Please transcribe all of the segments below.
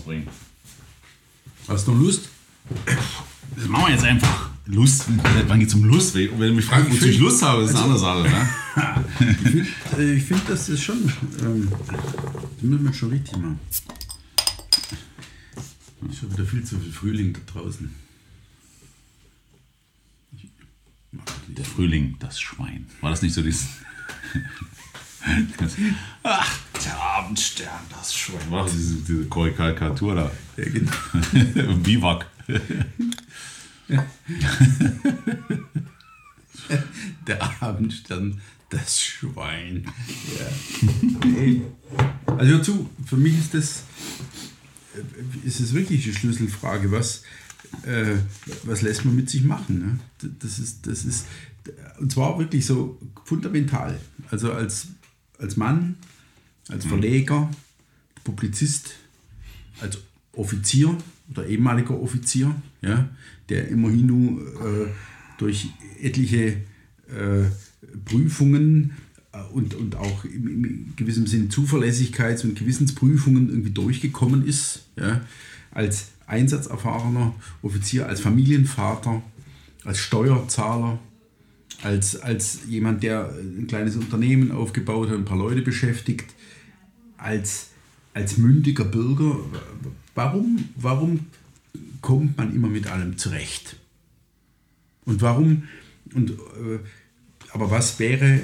rausbringen. Hast du Lust? Das machen wir jetzt einfach. Lust? Wann geht's um Lust? Wenn du mich fragst, wozu ich Lust habe, ist eine andere Sache. Ne? Ich finde, äh, ich das ist schon. Ähm, das müssen wir schon richtig machen. Ist schon wieder viel zu viel Frühling da draußen. Der Frühling, das Schwein. War das nicht so dieses. Ach, der Abendstern, das Schwein. War das diese, diese Karikatur da? Ja, genau. Biwak. Der Abendstern, das Schwein. Ja. Also hör zu, für mich ist das äh, ist es wirklich die Schlüsselfrage, was, äh, was lässt man mit sich machen? Ne? Das, ist, das ist, und zwar wirklich so fundamental. Also als, als Mann, als Verleger, Publizist, als Offizier oder ehemaliger Offizier, ja, der immerhin nur äh, durch etliche äh, Prüfungen äh, und, und auch im, im gewissem Sinne Zuverlässigkeits- und Gewissensprüfungen irgendwie durchgekommen ist, ja, als einsatzerfahrener Offizier, als Familienvater, als Steuerzahler, als, als jemand, der ein kleines Unternehmen aufgebaut hat, ein paar Leute beschäftigt, als, als mündiger Bürger. Warum, warum kommt man immer mit allem zurecht? Und warum, und, äh, aber was wäre äh,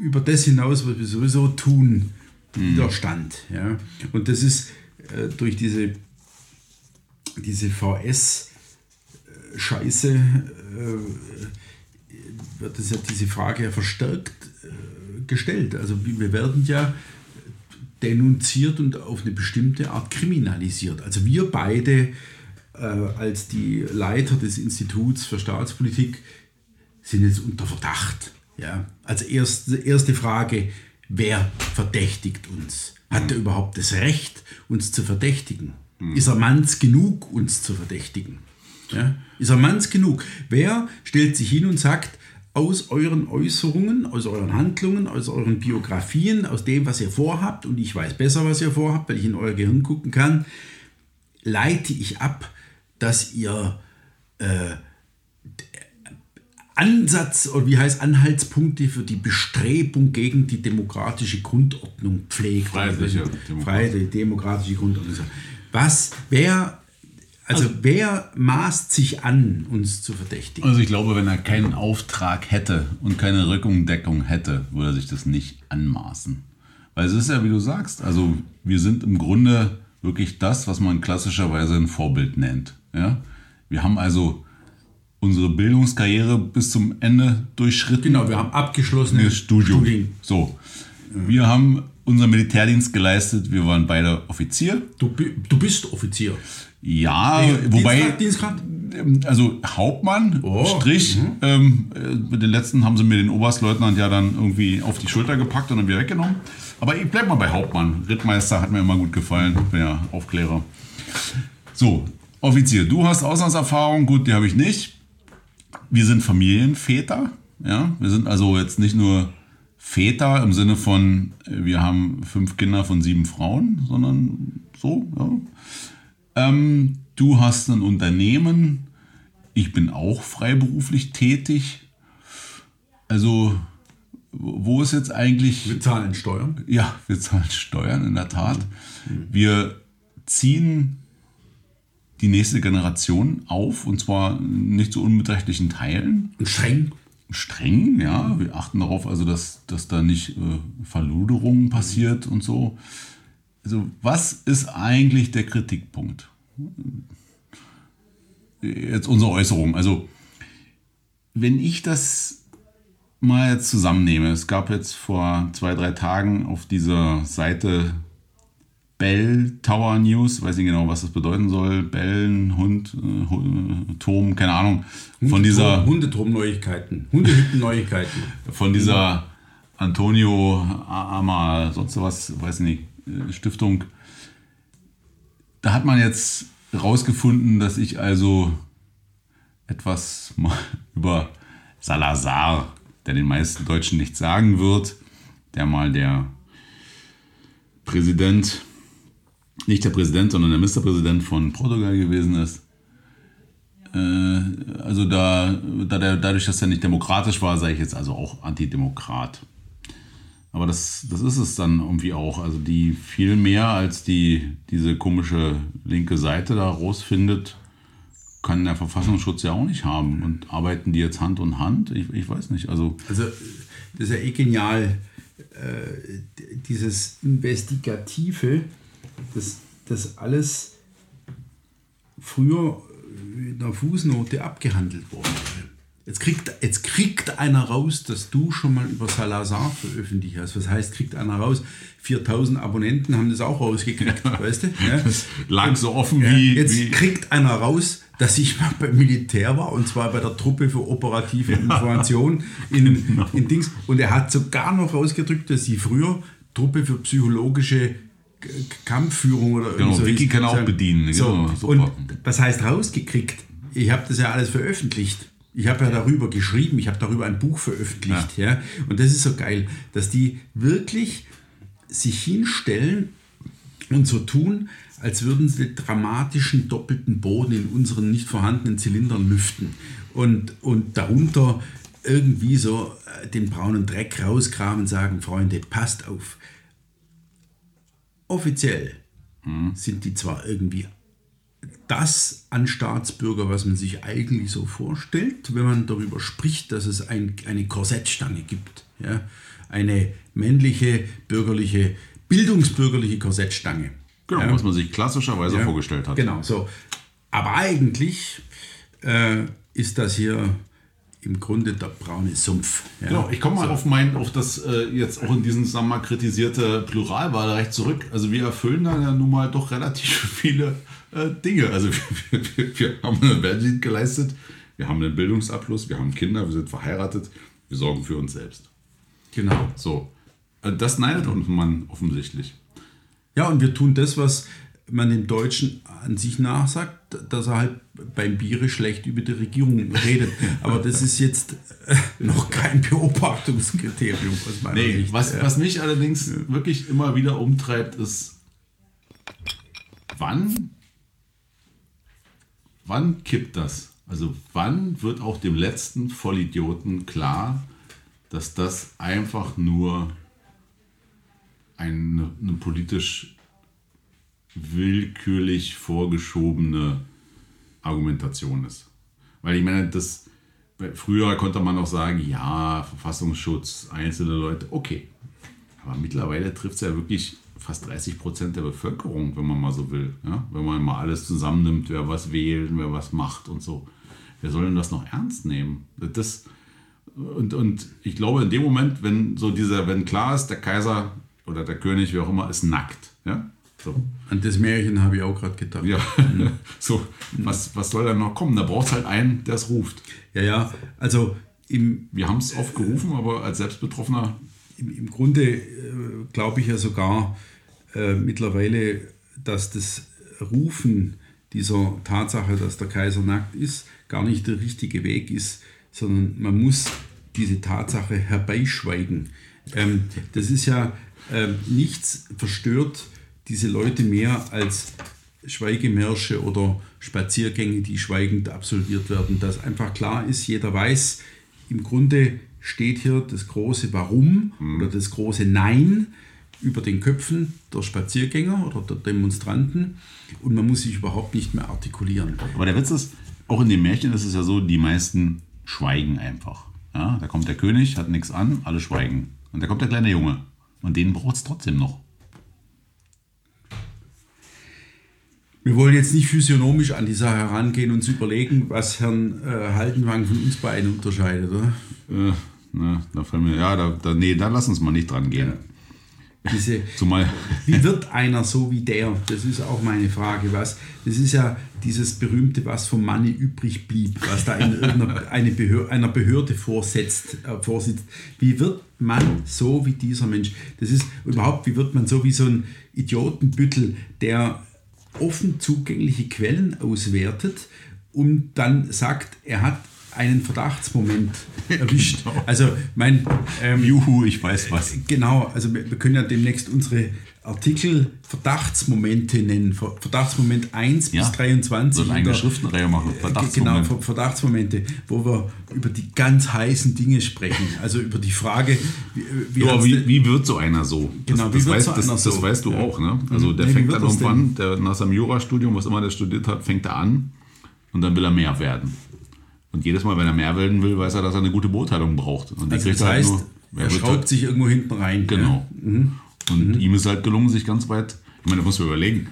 über das hinaus, was wir sowieso tun, Widerstand? Ja? Und das ist äh, durch diese, diese VS-Scheiße äh, wird das ja diese Frage ja verstärkt äh, gestellt. Also wir werden ja denunziert und auf eine bestimmte Art kriminalisiert. Also wir beide äh, als die Leiter des Instituts für Staatspolitik sind jetzt unter Verdacht. Ja? Als erste, erste Frage, wer verdächtigt uns? Hat er überhaupt das Recht, uns zu verdächtigen? Ist er manns genug, uns zu verdächtigen? Ja? Ist er manns genug? Wer stellt sich hin und sagt, aus euren Äußerungen, aus euren Handlungen, aus euren Biografien, aus dem, was ihr vorhabt, und ich weiß besser, was ihr vorhabt, weil ich in euer Gehirn gucken kann, leite ich ab, dass ihr äh, Ansatz oder wie heißt Anhaltspunkte für die Bestrebung gegen die demokratische Grundordnung pflegt. Freiheitliche Also, Demokratie. Freiheitliche demokratische Grundordnung. Was, wer, also, wer maßt sich an, uns zu verdächtigen? Also ich glaube, wenn er keinen Auftrag hätte und keine Rückendeckung hätte, würde er sich das nicht anmaßen. Weil es ist ja, wie du sagst, also wir sind im Grunde wirklich das, was man klassischerweise ein Vorbild nennt. Ja? Wir haben also unsere Bildungskarriere bis zum Ende durchschritten. Genau, wir haben abgeschlossene Studium. Studien. So. Wir haben unseren Militärdienst geleistet. Wir waren beide Offizier. Du, du bist Offizier. Ja, wobei, Dienstgrad? ähm, also Hauptmann, Oh, Strich. Ähm, äh, mit den letzten haben sie mir den Oberstleutnant ja dann irgendwie auf die Schulter gepackt und dann wieder weggenommen. Aber ich bleib mal bei Hauptmann. Rittmeister hat mir immer gut gefallen. Ich bin ja Aufklärer. So, Offizier, du hast Auslandserfahrung. Gut, die habe ich nicht. Wir sind Familienväter. Ja, wir sind also jetzt nicht nur Väter im Sinne von, äh, wir haben fünf Kinder von sieben Frauen, sondern so, ja. Ähm, du hast ein Unternehmen. Ich bin auch freiberuflich tätig. Also, wo ist jetzt eigentlich. Wir zahlen Steuern. Ja, wir zahlen Steuern, in der Tat. Wir ziehen die nächste Generation auf und zwar nicht zu unbeträchtlichen Teilen. Streng. Streng, ja. Wir achten darauf, also dass, dass da nicht äh, Verluderung passiert und so. Also, was ist eigentlich der Kritikpunkt? Jetzt unsere Äußerung. Also, wenn ich das mal jetzt zusammennehme, es gab jetzt vor zwei, drei Tagen auf dieser Seite Bell Tower News, weiß nicht genau, was das bedeuten soll, Bellen, Hund, äh, Turm, keine Ahnung, von dieser, Hundeturm-Neuigkeiten. Hundehütten-Neuigkeiten. von dieser Antonio Ama, sonst was, weiß nicht, Stiftung. Da hat man jetzt rausgefunden, dass ich also etwas über Salazar, der den meisten Deutschen nichts sagen wird, der mal der Präsident nicht der Präsident, sondern der Ministerpräsident von Portugal gewesen ist. Äh, also da, da der, dadurch, dass er nicht demokratisch war, sage ich jetzt also auch Antidemokrat. Aber das, das ist es dann irgendwie auch. Also die viel mehr als die, diese komische linke Seite da rausfindet, kann der Verfassungsschutz ja auch nicht haben. Und arbeiten die jetzt Hand in Hand? Ich, ich weiß nicht. Also, also das ist ja eh genial, äh, dieses Investigative, das, das alles früher in der Fußnote abgehandelt worden Jetzt kriegt, jetzt kriegt einer raus, dass du schon mal über Salazar veröffentlicht hast. Was heißt, kriegt einer raus? 4000 Abonnenten haben das auch rausgekriegt, weißt du? Ja. Lag so offen wie. Jetzt wie kriegt einer raus, dass ich mal beim Militär war und zwar bei der Truppe für operative Information in, genau. in Dings. Und er hat sogar noch rausgedrückt, dass sie früher Truppe für psychologische Kampfführung oder genau, so Wiki kann auch bedienen. Genau, so, und was heißt rausgekriegt? Ich habe das ja alles veröffentlicht. Ich habe ja darüber geschrieben, ich habe darüber ein Buch veröffentlicht. Ja. ja. Und das ist so geil, dass die wirklich sich hinstellen und so tun, als würden sie den dramatischen doppelten Boden in unseren nicht vorhandenen Zylindern lüften. Und, und darunter irgendwie so äh, den braunen Dreck rauskramen und sagen, Freunde, passt auf. Offiziell hm. sind die zwar irgendwie das an Staatsbürger, was man sich eigentlich so vorstellt, wenn man darüber spricht, dass es ein, eine Korsettstange gibt. Ja? Eine männliche, bürgerliche, bildungsbürgerliche Korsettstange. Genau, ja? was man sich klassischerweise ja? vorgestellt hat. Genau, so. Aber eigentlich äh, ist das hier im Grunde der braune Sumpf. Ja. Genau, ich komme mal so. auf mein, auf das äh, jetzt auch in diesem Zusammenhang kritisierte Pluralwahlrecht zurück. Also wir erfüllen da ja nun mal doch relativ viele äh, Dinge. Also wir, wir, wir haben einen Wehrdienst geleistet, wir haben einen Bildungsabschluss, wir haben Kinder, wir sind verheiratet, wir sorgen für uns selbst. Genau. So. Äh, das neidet uns man offensichtlich. Ja, und wir tun das, was man den Deutschen an sich nachsagt, dass er halt beim Biere schlecht über die Regierung redet. Aber das ist jetzt äh, noch kein Beobachtungskriterium aus meiner nee, Sicht. Was, was mich allerdings wirklich immer wieder umtreibt, ist, wann, wann kippt das? Also wann wird auch dem letzten Vollidioten klar, dass das einfach nur eine, eine politisch willkürlich vorgeschobene Argumentation ist. Weil ich meine, das früher konnte man noch sagen, ja, Verfassungsschutz, einzelne Leute, okay. Aber mittlerweile trifft es ja wirklich fast 30 Prozent der Bevölkerung, wenn man mal so will. Ja? Wenn man mal alles zusammennimmt, wer was wählt, wer was macht und so. Wer soll denn das noch ernst nehmen? Das, und, und ich glaube, in dem Moment, wenn so dieser, wenn klar ist, der Kaiser oder der König, wie auch immer, ist nackt, ja? So. An das Märchen habe ich auch gerade gedacht. Ja, so, was, was soll da noch kommen? Da braucht es halt einen, der es ruft. Ja, ja, also im. Wir haben es oft gerufen, aber als Selbstbetroffener. Im, im Grunde äh, glaube ich ja sogar äh, mittlerweile, dass das Rufen dieser Tatsache, dass der Kaiser nackt ist, gar nicht der richtige Weg ist, sondern man muss diese Tatsache herbeischweigen. Ähm, das ist ja äh, nichts verstört diese Leute mehr als Schweigemärsche oder Spaziergänge, die schweigend absolviert werden, dass einfach klar ist, jeder weiß, im Grunde steht hier das große Warum mhm. oder das große Nein über den Köpfen der Spaziergänger oder der Demonstranten und man muss sich überhaupt nicht mehr artikulieren. Aber der Witz ist, auch in den Märchen ist es ja so, die meisten schweigen einfach. Ja, da kommt der König, hat nichts an, alle schweigen. Und da kommt der kleine Junge. Und den braucht es trotzdem noch. Wir wollen jetzt nicht physiognomisch an die Sache herangehen und uns überlegen, was Herrn äh, Haldenwang von uns beiden unterscheidet, oder? Äh, na, da fallen wir, ja, da, da, nee, da lass uns mal nicht dran gehen. Ja. Diese, Zumal. Wie wird einer so wie der? Das ist auch meine Frage. Was? Das ist ja dieses berühmte, was vom Manne übrig blieb, was da in irgendeiner eine Behörde, einer Behörde vorsetzt, äh, vorsitzt. Wie wird man so wie dieser Mensch? Das ist überhaupt, wie wird man so wie so ein Idiotenbüttel, der offen zugängliche Quellen auswertet und dann sagt, er hat einen Verdachtsmoment erwischt. genau. Also mein ähm, Juhu, ich weiß was. Genau, also wir, wir können ja demnächst unsere Artikel Verdachtsmomente nennen. Verdachtsmoment 1 ja, bis 23. So eine eigene Schriftenreihe machen. Äh, Verdachtsmomente. Genau, Verdachtsmomente, wo wir über die ganz heißen Dinge sprechen. Also über die Frage, wie, wie, ja, wie, wie wird so einer so? Genau, das, das, weißt, so das, das so? weißt, du ja. auch. Ne? Also der nee, fängt dann irgendwann, der nach seinem Jurastudium, was immer der studiert hat, fängt er an und dann will er mehr werden. Und jedes Mal, wenn er mehr werden will, weiß er, dass er eine gute Beurteilung braucht. Und also das heißt, halt nur, er schraubt halt, sich irgendwo hinten rein. Genau. Ja? Mhm. Und mhm. ihm ist halt gelungen, sich ganz weit, ich meine, da muss man überlegen,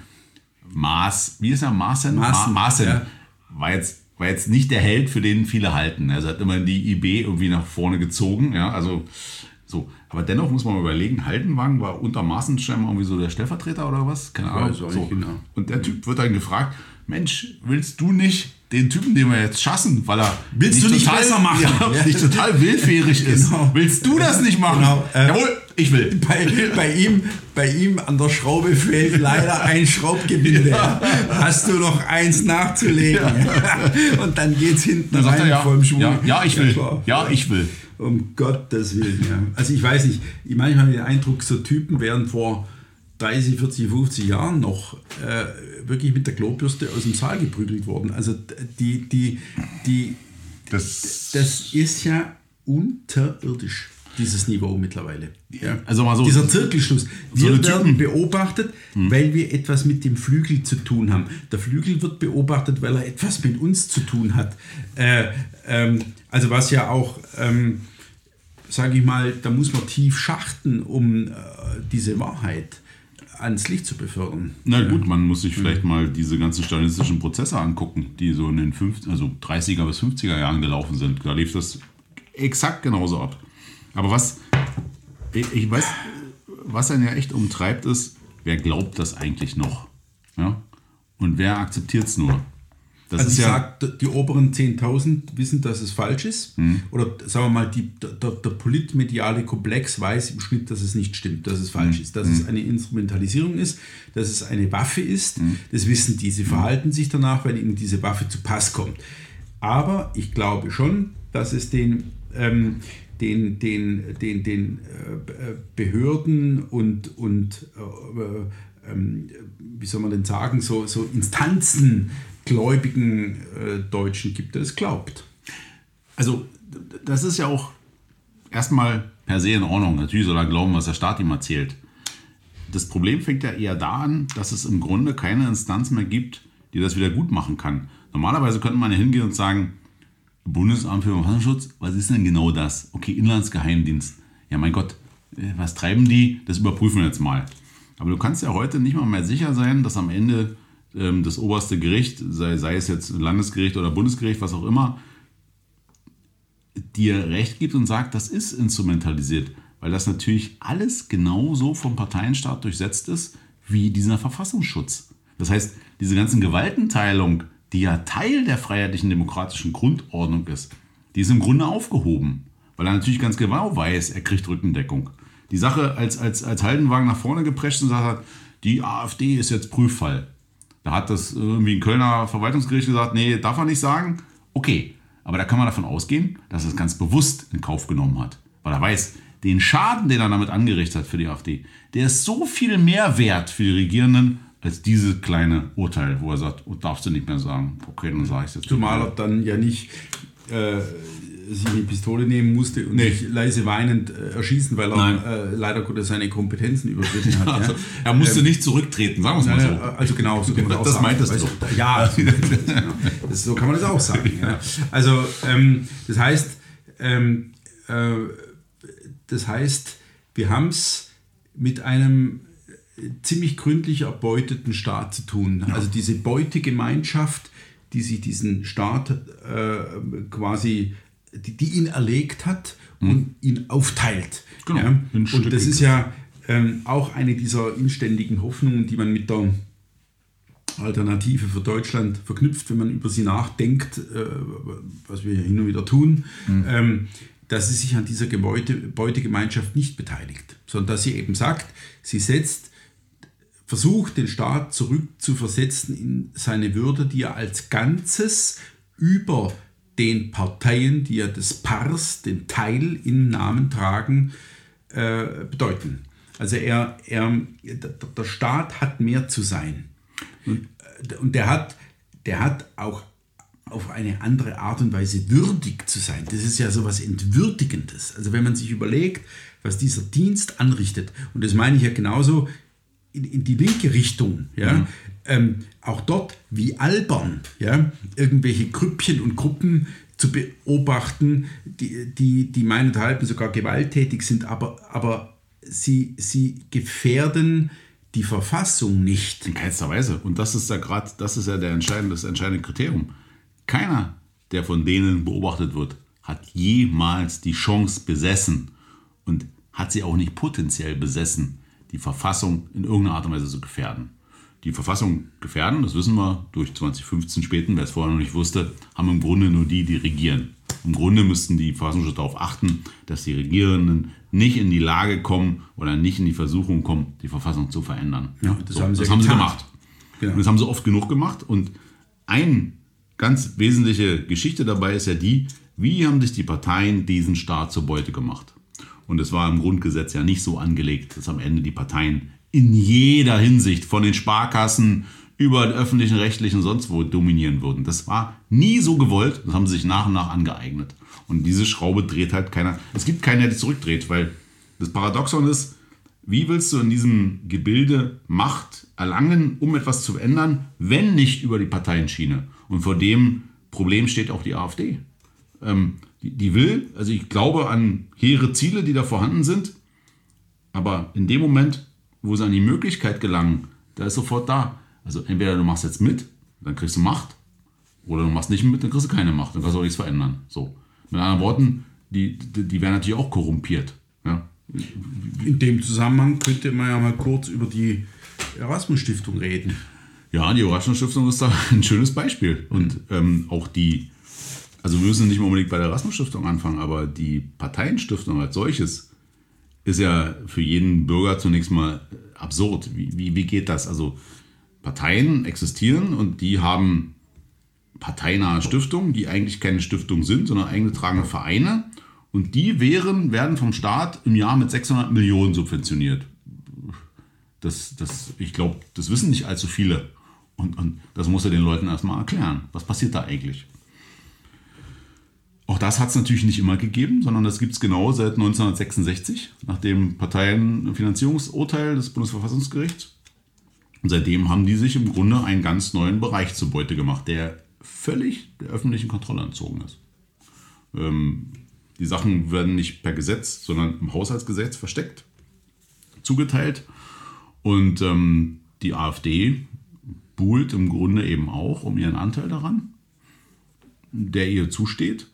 Maß, wie ist er, Maaßen? Maaßen, Ma Maaßen ja. war, jetzt, war jetzt nicht der Held, für den viele halten. Also hat immer die IB irgendwie nach vorne gezogen, ja, also so. Aber dennoch muss man überlegen, Haldenwagen war unter Maaßen scheinbar irgendwie so der Stellvertreter oder was? Keine Ahnung. Ja, so. Genau. Und der Typ wird dann gefragt, Mensch, willst du nicht den Typen, den wir jetzt schassen, weil er willst nicht du nicht total, besser machen, ja, ja. nicht total willfährig ist. Genau. Willst du das nicht machen? Genau. Äh, Jawohl, ich will. Bei, bei, ihm, bei ihm an der Schraube fehlt leider ein Schraubgebinde. Ja. Hast du noch eins nachzulegen? Und dann geht es hinten dann rein er, vom Schwung. Ja, ja, ich will. Ja, ich will. Um Gottes Willen. Also ich weiß nicht, manchmal habe ich den Eindruck, so Typen wären vor 30, 40, 50 Jahren noch äh, wirklich mit der Klobürste aus dem Saal geprügelt worden. Also die, die, die, das, das ist ja unterirdisch, dieses Niveau mittlerweile. Ja. Also mal so, Dieser Zirkelschluss. Wir so werden beobachtet, hm. weil wir etwas mit dem Flügel zu tun haben. Der Flügel wird beobachtet, weil er etwas mit uns zu tun hat. Äh, ähm, also was ja auch... Ähm, sage ich mal, da muss man tief schachten, um äh, diese Wahrheit ans Licht zu befördern. Na gut, man muss sich vielleicht mal diese ganzen stalinistischen Prozesse angucken, die so in den 50, also 30er bis 50er Jahren gelaufen sind. Da lief das exakt genauso ab. Aber was, ich weiß, was einen ja echt umtreibt, ist, wer glaubt das eigentlich noch? Ja? Und wer akzeptiert es nur? Das also ist ich ja sage, die oberen 10.000 wissen, dass es falsch ist. Mhm. Oder sagen wir mal, die, der, der, politmediale Komplex weiß im Schnitt, dass es nicht stimmt, dass es falsch mhm. ist, dass mhm. es eine Instrumentalisierung ist, dass es eine Waffe ist. Mhm. Das wissen die. Sie mhm. verhalten sich danach, weil ihnen diese Waffe zu Pass kommt. Aber ich glaube schon, dass es den, ähm, den, den, den, den äh, Behörden und, und äh, äh, wie soll man denn sagen, so, so Instanzen gläubigen äh, Deutschen gibt, der es glaubt. Also das ist ja auch erstmal per se in Ordnung. Natürlich soll er glauben, was der Staat ihm erzählt. Das Problem fängt ja eher da an, dass es im Grunde keine Instanz mehr gibt, die das wieder gut machen kann. Normalerweise könnte man ja hingehen und sagen, Bundesamt für Verfassungsschutz, was ist denn genau das? Okay, Inlandsgeheimdienst. Ja, mein Gott, äh, was treiben die? Das überprüfen wir jetzt mal. Aber du kannst ja heute nicht mal mehr sicher sein, dass am Ende ähm, das oberste Gericht, sei, sei es jetzt Landesgericht oder Bundesgericht, was auch immer, dir Recht gibt und sagt, das ist instrumentalisiert, weil das natürlich alles genauso vom Parteienstaat durchsetzt ist wie dieser Verfassungsschutz. Das heißt, diese ganzen Gewaltenteilung, die ja Teil der freiheitlichen demokratischen Grundordnung ist, die ist im Grunde aufgehoben, weil er natürlich ganz genau weiß, er kriegt Rückendeckung. Die Sache, als, als, als Haldenwagen nach vorne geprescht und gesagt hat, die AfD ist jetzt Prüffall. Da hat das irgendwie ein Kölner Verwaltungsgericht gesagt, nee, darf er nicht sagen. Okay, aber da kann man davon ausgehen, dass er es ganz bewusst in Kauf genommen hat. Weil er weiß, den Schaden, den er damit angerichtet hat für die AfD, der ist so viel mehr wert für die Regierenden als dieses kleine Urteil, wo er sagt, oh, darfst du nicht mehr sagen. Okay, dann sage ich es jetzt. Zumal er dann ja nicht äh, sich eine Pistole nehmen musste und nee. sich leise weinend äh, erschießen, weil er äh, leider Gottes seine Kompetenzen überschritten hat. also, ja. Er musste ähm, nicht zurücktreten, sagen wir es mal so. Also genau, so kann man das, das meintest du. Ja, das, so kann man das auch sagen. Ja. Also ähm, das heißt, ähm, äh, das heißt, wir haben es mit einem ziemlich gründlich erbeuteten Staat zu tun. Ja. Also diese Beutegemeinschaft, die sich diesen Staat äh, quasi die, die ihn erlegt hat mhm. und ihn aufteilt. Genau, ja? Und das ist ja ähm, auch eine dieser inständigen Hoffnungen, die man mit der Alternative für Deutschland verknüpft, wenn man über sie nachdenkt, äh, was wir hin und wieder tun, mhm. ähm, dass sie sich an dieser Gebäude, Beutegemeinschaft nicht beteiligt, sondern dass sie eben sagt, sie setzt, versucht den Staat zurückzuversetzen in seine Würde, die er als Ganzes über den Parteien, die ja das Pars, den Teil im Namen tragen, äh, bedeuten. Also er, er, der Staat hat mehr zu sein. Und, äh, und der, hat, der hat auch auf eine andere Art und Weise würdig zu sein. Das ist ja so etwas Entwürdigendes. Also wenn man sich überlegt, was dieser Dienst anrichtet, und das meine ich ja genauso in, in die linke Richtung, ja, mhm. ähm, auch dort wie albern, ja, irgendwelche Grüppchen und Gruppen zu beobachten, die, die, die meinethalben sogar gewalttätig sind, aber, aber sie, sie gefährden die Verfassung nicht. In keinster Weise. Und das ist ja gerade, das ist ja der entscheidende, das entscheidende Kriterium. Keiner, der von denen beobachtet wird, hat jemals die Chance besessen und hat sie auch nicht potenziell besessen, die Verfassung in irgendeiner Art und Weise zu gefährden. Die Verfassung gefährden, das wissen wir durch 2015 späten, wer es vorher noch nicht wusste, haben im Grunde nur die, die regieren. Im Grunde müssten die Verfassungsschützer darauf achten, dass die Regierenden nicht in die Lage kommen oder nicht in die Versuchung kommen, die Verfassung zu verändern. Ja, das so, haben, sie, das haben sie gemacht. Genau. Und das haben sie oft genug gemacht. Und ein ganz wesentliche Geschichte dabei ist ja die, wie haben sich die Parteien diesen Staat zur Beute gemacht? Und es war im Grundgesetz ja nicht so angelegt, dass am Ende die Parteien in jeder Hinsicht von den Sparkassen über den öffentlichen, rechtlichen sonst wo dominieren würden. Das war nie so gewollt, das haben sie sich nach und nach angeeignet. Und diese Schraube dreht halt keiner. Es gibt keinen, der die zurückdreht, weil das Paradoxon ist, wie willst du in diesem Gebilde Macht erlangen, um etwas zu ändern, wenn nicht über die Parteienschiene? Und vor dem Problem steht auch die AfD. Ähm, die, die will, also ich glaube an hehre Ziele, die da vorhanden sind, aber in dem Moment, wo sie an die Möglichkeit gelangen, da ist sofort da. Also entweder du machst jetzt mit, dann kriegst du Macht, oder du machst nicht mit, dann kriegst du keine Macht, dann kannst du auch nichts verändern. So. Mit anderen Worten, die, die, die werden natürlich auch korrumpiert. Ja. In dem Zusammenhang könnte man ja mal kurz über die Erasmus-Stiftung reden. Ja, die Erasmus-Stiftung ist da ein schönes Beispiel. Und ähm, auch die, also wir müssen nicht unbedingt bei der Erasmus-Stiftung anfangen, aber die Parteienstiftung als solches ist ja für jeden Bürger zunächst mal absurd. Wie, wie, wie geht das? Also Parteien existieren und die haben parteinahe Stiftungen, die eigentlich keine Stiftungen sind, sondern eingetragene Vereine. Und die wären, werden vom Staat im Jahr mit 600 Millionen subventioniert. Das, das, ich glaube, das wissen nicht allzu viele. Und, und das muss er den Leuten erstmal erklären. Was passiert da eigentlich? Auch das hat es natürlich nicht immer gegeben, sondern das gibt es genau seit 1966, nach dem Parteienfinanzierungsurteil des Bundesverfassungsgerichts. Und seitdem haben die sich im Grunde einen ganz neuen Bereich zur Beute gemacht, der völlig der öffentlichen Kontrolle entzogen ist. Ähm, die Sachen werden nicht per Gesetz, sondern im Haushaltsgesetz versteckt zugeteilt. Und ähm, die AfD buhlt im Grunde eben auch um ihren Anteil daran, der ihr zusteht,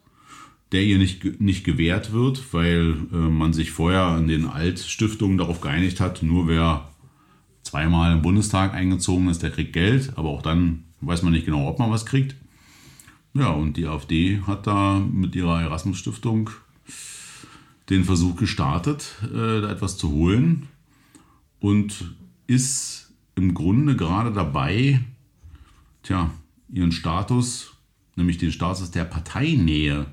der ihr nicht, nicht gewährt wird, weil äh, man sich vorher an den Altstiftungen darauf geeinigt hat, nur wer zweimal im Bundestag eingezogen ist, der kriegt Geld, aber auch dann weiß man nicht genau, ob man was kriegt. Ja, und die AfD hat da mit ihrer Erasmus-Stiftung den Versuch gestartet, äh, da etwas zu holen und ist im Grunde gerade dabei, tja, ihren Status, nämlich den Status der Parteinähe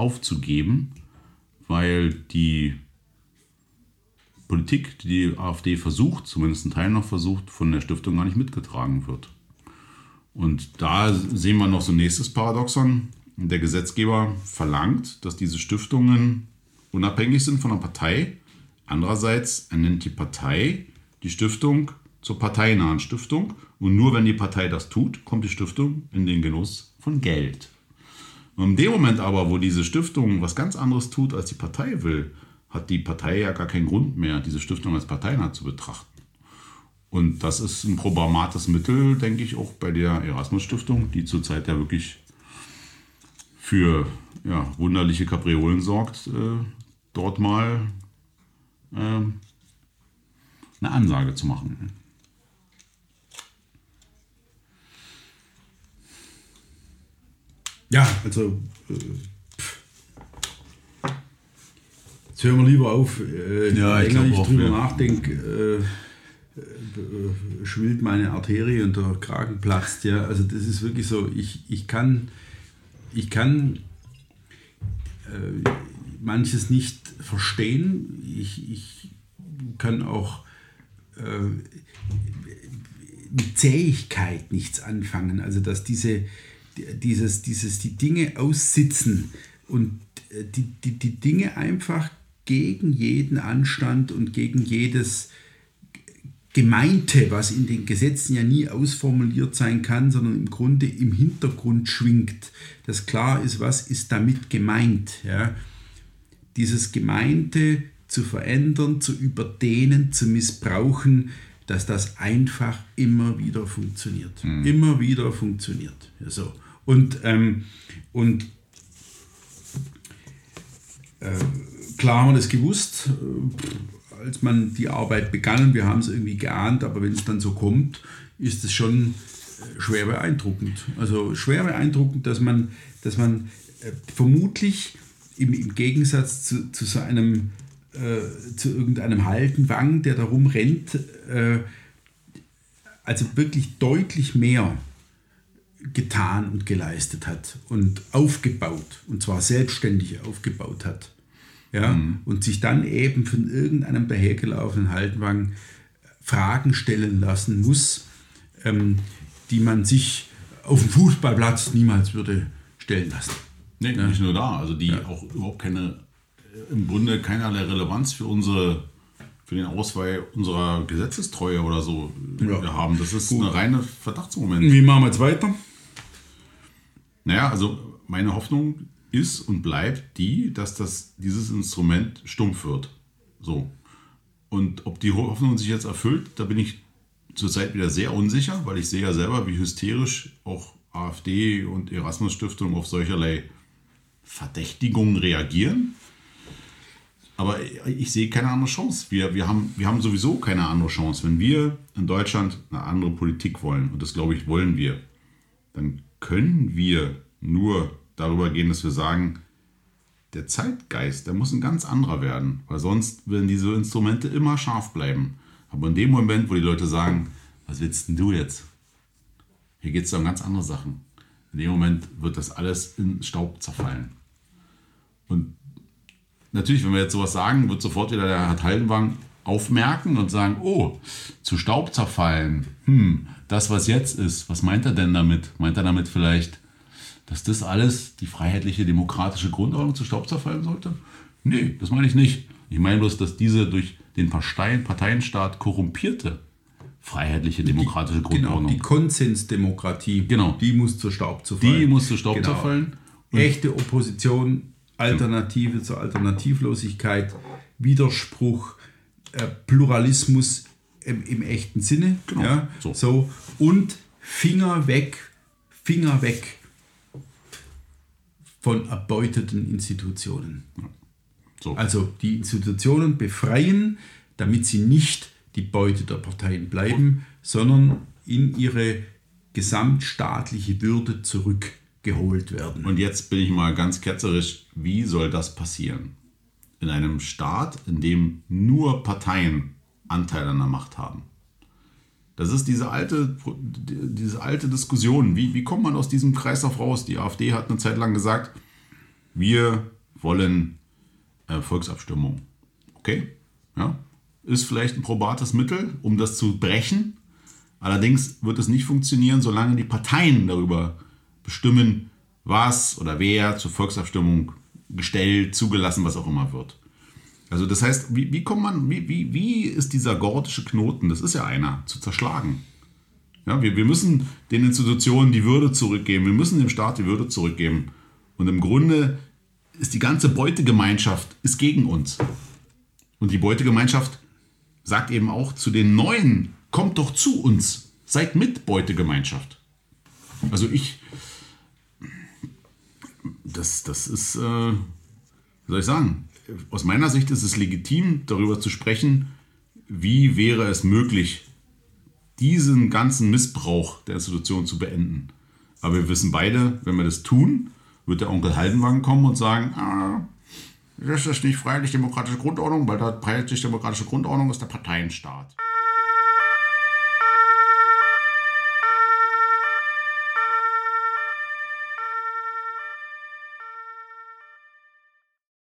aufzugeben, weil die Politik, die die AfD versucht, zumindest ein Teil noch versucht, von der Stiftung gar nicht mitgetragen wird. Und da sehen wir noch so ein nächstes Paradoxon. Der Gesetzgeber verlangt, dass diese Stiftungen unabhängig sind von der Partei. Andererseits ernennt die Partei die Stiftung zur parteinahen Stiftung und nur wenn die Partei das tut, kommt die Stiftung in den Genuss von Geld. Und in dem Moment aber, wo diese Stiftung was ganz anderes tut, als die Partei will, hat die Partei ja gar keinen Grund mehr, diese Stiftung als parteinah zu betrachten. Und das ist ein probates Mittel, denke ich, auch bei der Erasmus-Stiftung, die zurzeit ja wirklich für ja, wunderliche Kapriolen sorgt, äh, dort mal äh, eine Ansage zu machen. Ja, also äh, jetzt hören wir lieber auf. Äh, ja, je länger ich, ich drüber ja. nachdenke, äh, äh, schwillt meine Arterie und der Kragen platzt. Ja, also das ist wirklich so. Ich, ich kann, ich kann äh, manches nicht verstehen. Ich, ich kann auch äh, mit Zähigkeit nichts anfangen. Also dass diese, dieses, dieses, die Dinge aussitzen und äh, die, die, die Dinge einfach gegen jeden Anstand und gegen jedes Gemeinte, was in den Gesetzen ja nie ausformuliert sein kann, sondern im Grunde im Hintergrund schwingt, dass klar ist, was ist damit gemeint. Ja? Dieses Gemeinte zu verändern, zu überdehnen, zu missbrauchen, dass das einfach immer wieder funktioniert. Mhm. Immer wieder funktioniert. Ja, so. Und, ähm, und äh, klar haben wir das gewusst, äh, als man die Arbeit begann, wir haben es irgendwie geahnt, aber wenn es dann so kommt, ist es schon äh, schwer beeindruckend. Also schwer beeindruckend, dass man, dass man äh, vermutlich im, im Gegensatz zu, zu so einem äh, zu irgendeinem Haltenwang, der da rumrennt, äh, also wirklich deutlich mehr getan und geleistet hat und aufgebaut, und zwar selbstständig aufgebaut hat. Ja, mhm. Und sich dann eben von irgendeinem dahergelaufenen Haltenwang Fragen stellen lassen muss, ähm, die man sich auf dem Fußballplatz niemals würde stellen lassen. Nee, ja. nicht nur da, also die ja. auch überhaupt keine, im Grunde keinerlei Relevanz für unsere für den Auswahl unserer Gesetzestreue oder so ja. haben. Das ist Gut. eine reine Verdachtsmoment. Wie machen wir jetzt weiter? Naja, also meine Hoffnung ist und bleibt die, dass das, dieses Instrument stumpf wird. So. Und ob die Hoffnung sich jetzt erfüllt, da bin ich zurzeit wieder sehr unsicher, weil ich sehe ja selber, wie hysterisch auch AfD und Erasmus Stiftung auf solcherlei Verdächtigungen reagieren. Aber ich sehe keine andere Chance. Wir, wir, haben, wir haben sowieso keine andere Chance. Wenn wir in Deutschland eine andere Politik wollen, und das glaube ich, wollen wir, dann können wir nur darüber gehen, dass wir sagen, der Zeitgeist, der muss ein ganz anderer werden, weil sonst werden diese Instrumente immer scharf bleiben. Aber in dem Moment, wo die Leute sagen, was willst denn du jetzt? Hier geht es um ganz andere Sachen. In dem Moment wird das alles in Staub zerfallen. Und natürlich, wenn wir jetzt sowas sagen, wird sofort wieder der Herr Haldenwang aufmerken und sagen, oh, zu Staub zerfallen. Hm, das, was jetzt ist, was meint er denn damit? Meint er damit vielleicht, dass das alles die freiheitliche demokratische Grundordnung zu Staub zerfallen sollte? Nee, das meine ich nicht. Ich meine bloß, dass diese durch den Parteien, Parteienstaat korrumpierte freiheitliche demokratische die, Grundordnung. Genau, die Konsensdemokratie, genau. die muss zu Staub zerfallen. Die muss zu Staub genau. zerfallen. Echte Opposition, Alternative zur Alternativlosigkeit, Widerspruch, äh, Pluralismus im, im, echten Sinne. Genau. Ja, so. so. Und Finger weg, Finger weg von erbeuteten Institutionen. Ja. So. Also die Institutionen befreien, damit sie nicht die Beute der Parteien bleiben, sondern in ihre gesamtstaatliche Würde zurückgeholt werden. Und jetzt bin ich mal ganz ketzerisch, wie soll das passieren? In einem Staat, in dem nur Parteien Anteil an der Macht haben. Das ist diese alte, diese alte Diskussion. Wie, wie kommt man aus diesem Kreislauf raus? Die AfD hat eine Zeit lang gesagt, wir wollen äh, Volksabstimmung. Okay, ja, ist vielleicht ein probates Mittel, um das zu brechen. Allerdings wird es nicht funktionieren, solange die Parteien darüber bestimmen, was oder wer zur Volksabstimmung gestellt, zugelassen, was auch immer wird. Also das heißt, wie, wie kommt man, wie, wie, wie ist dieser gordische Knoten, das ist ja einer, zu zerschlagen? Ja, wir, wir müssen den Institutionen die Würde zurückgeben, wir müssen dem Staat die Würde zurückgeben. Und im Grunde ist die ganze Beutegemeinschaft ist gegen uns. Und die Beutegemeinschaft sagt eben auch zu den Neuen, kommt doch zu uns, seid mit Beutegemeinschaft. Also ich, das, das ist, äh, wie soll ich sagen, aus meiner Sicht ist es legitim, darüber zu sprechen, wie wäre es möglich, diesen ganzen Missbrauch der Institution zu beenden. Aber wir wissen beide, wenn wir das tun, wird der Onkel Haldenwagen kommen und sagen, ah, das ist nicht freiheitlich-demokratische Grundordnung, weil da freiheitlich-demokratische Grundordnung ist der Parteienstaat.